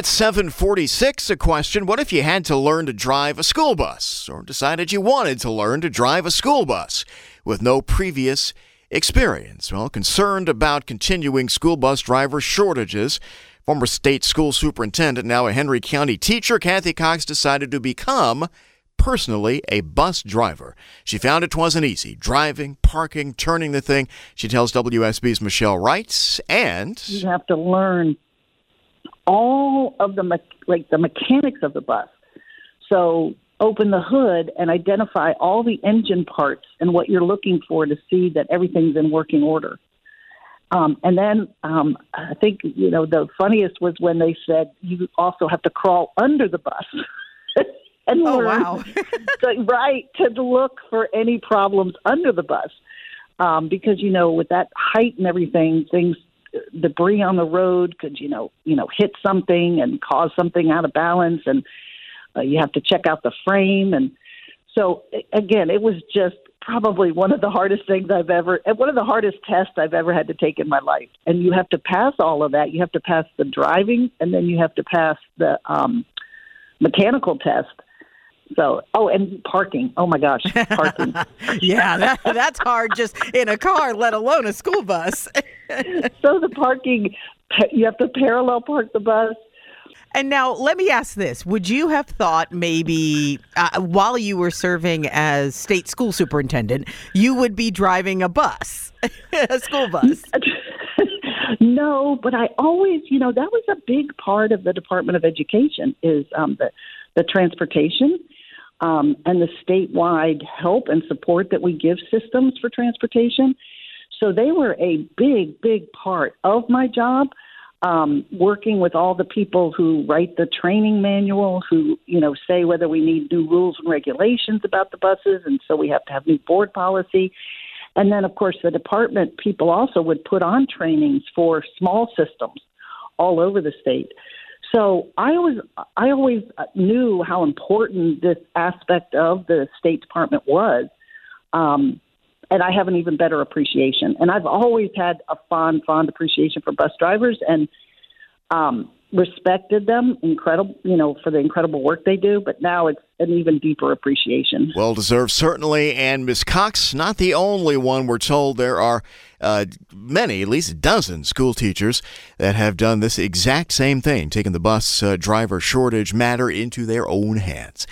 At 746, a question What if you had to learn to drive a school bus or decided you wanted to learn to drive a school bus with no previous experience? Well, concerned about continuing school bus driver shortages, former state school superintendent, now a Henry County teacher, Kathy Cox decided to become personally a bus driver. She found it wasn't easy driving, parking, turning the thing. She tells WSB's Michelle Wright, and you have to learn all of the me- like the mechanics of the bus. So open the hood and identify all the engine parts and what you're looking for to see that everything's in working order. Um, and then um, I think you know the funniest was when they said you also have to crawl under the bus. and oh learn wow! to, right to look for any problems under the bus, um, because you know with that height and everything, things debris on the road could you know you know hit something and cause something out of balance and uh, you have to check out the frame. And so again it was just probably one of the hardest things I've ever one of the hardest tests I've ever had to take in my life. And you have to pass all of that. You have to pass the driving and then you have to pass the um mechanical test so, oh, and parking. Oh my gosh, parking. yeah, that, that's hard just in a car, let alone a school bus. so the parking, you have to parallel park the bus. And now let me ask this. Would you have thought maybe uh, while you were serving as state school superintendent, you would be driving a bus, a school bus? no, but I always, you know, that was a big part of the Department of Education is um, the, the transportation um, and the statewide help and support that we give systems for transportation. So they were a big, big part of my job. Um, working with all the people who write the training manual, who you know say whether we need new rules and regulations about the buses, and so we have to have new board policy. And then, of course, the department people also would put on trainings for small systems all over the state. So I always I always knew how important this aspect of the State Department was, um, and I have an even better appreciation. And I've always had a fond fond appreciation for bus drivers and um, respected them incredible you know for the incredible work they do. But now it's an even deeper appreciation. Well deserved, certainly. And Ms. Cox, not the only one. We're told there are uh, many, at least a dozen school teachers that have done this exact same thing, taking the bus uh, driver shortage matter into their own hands.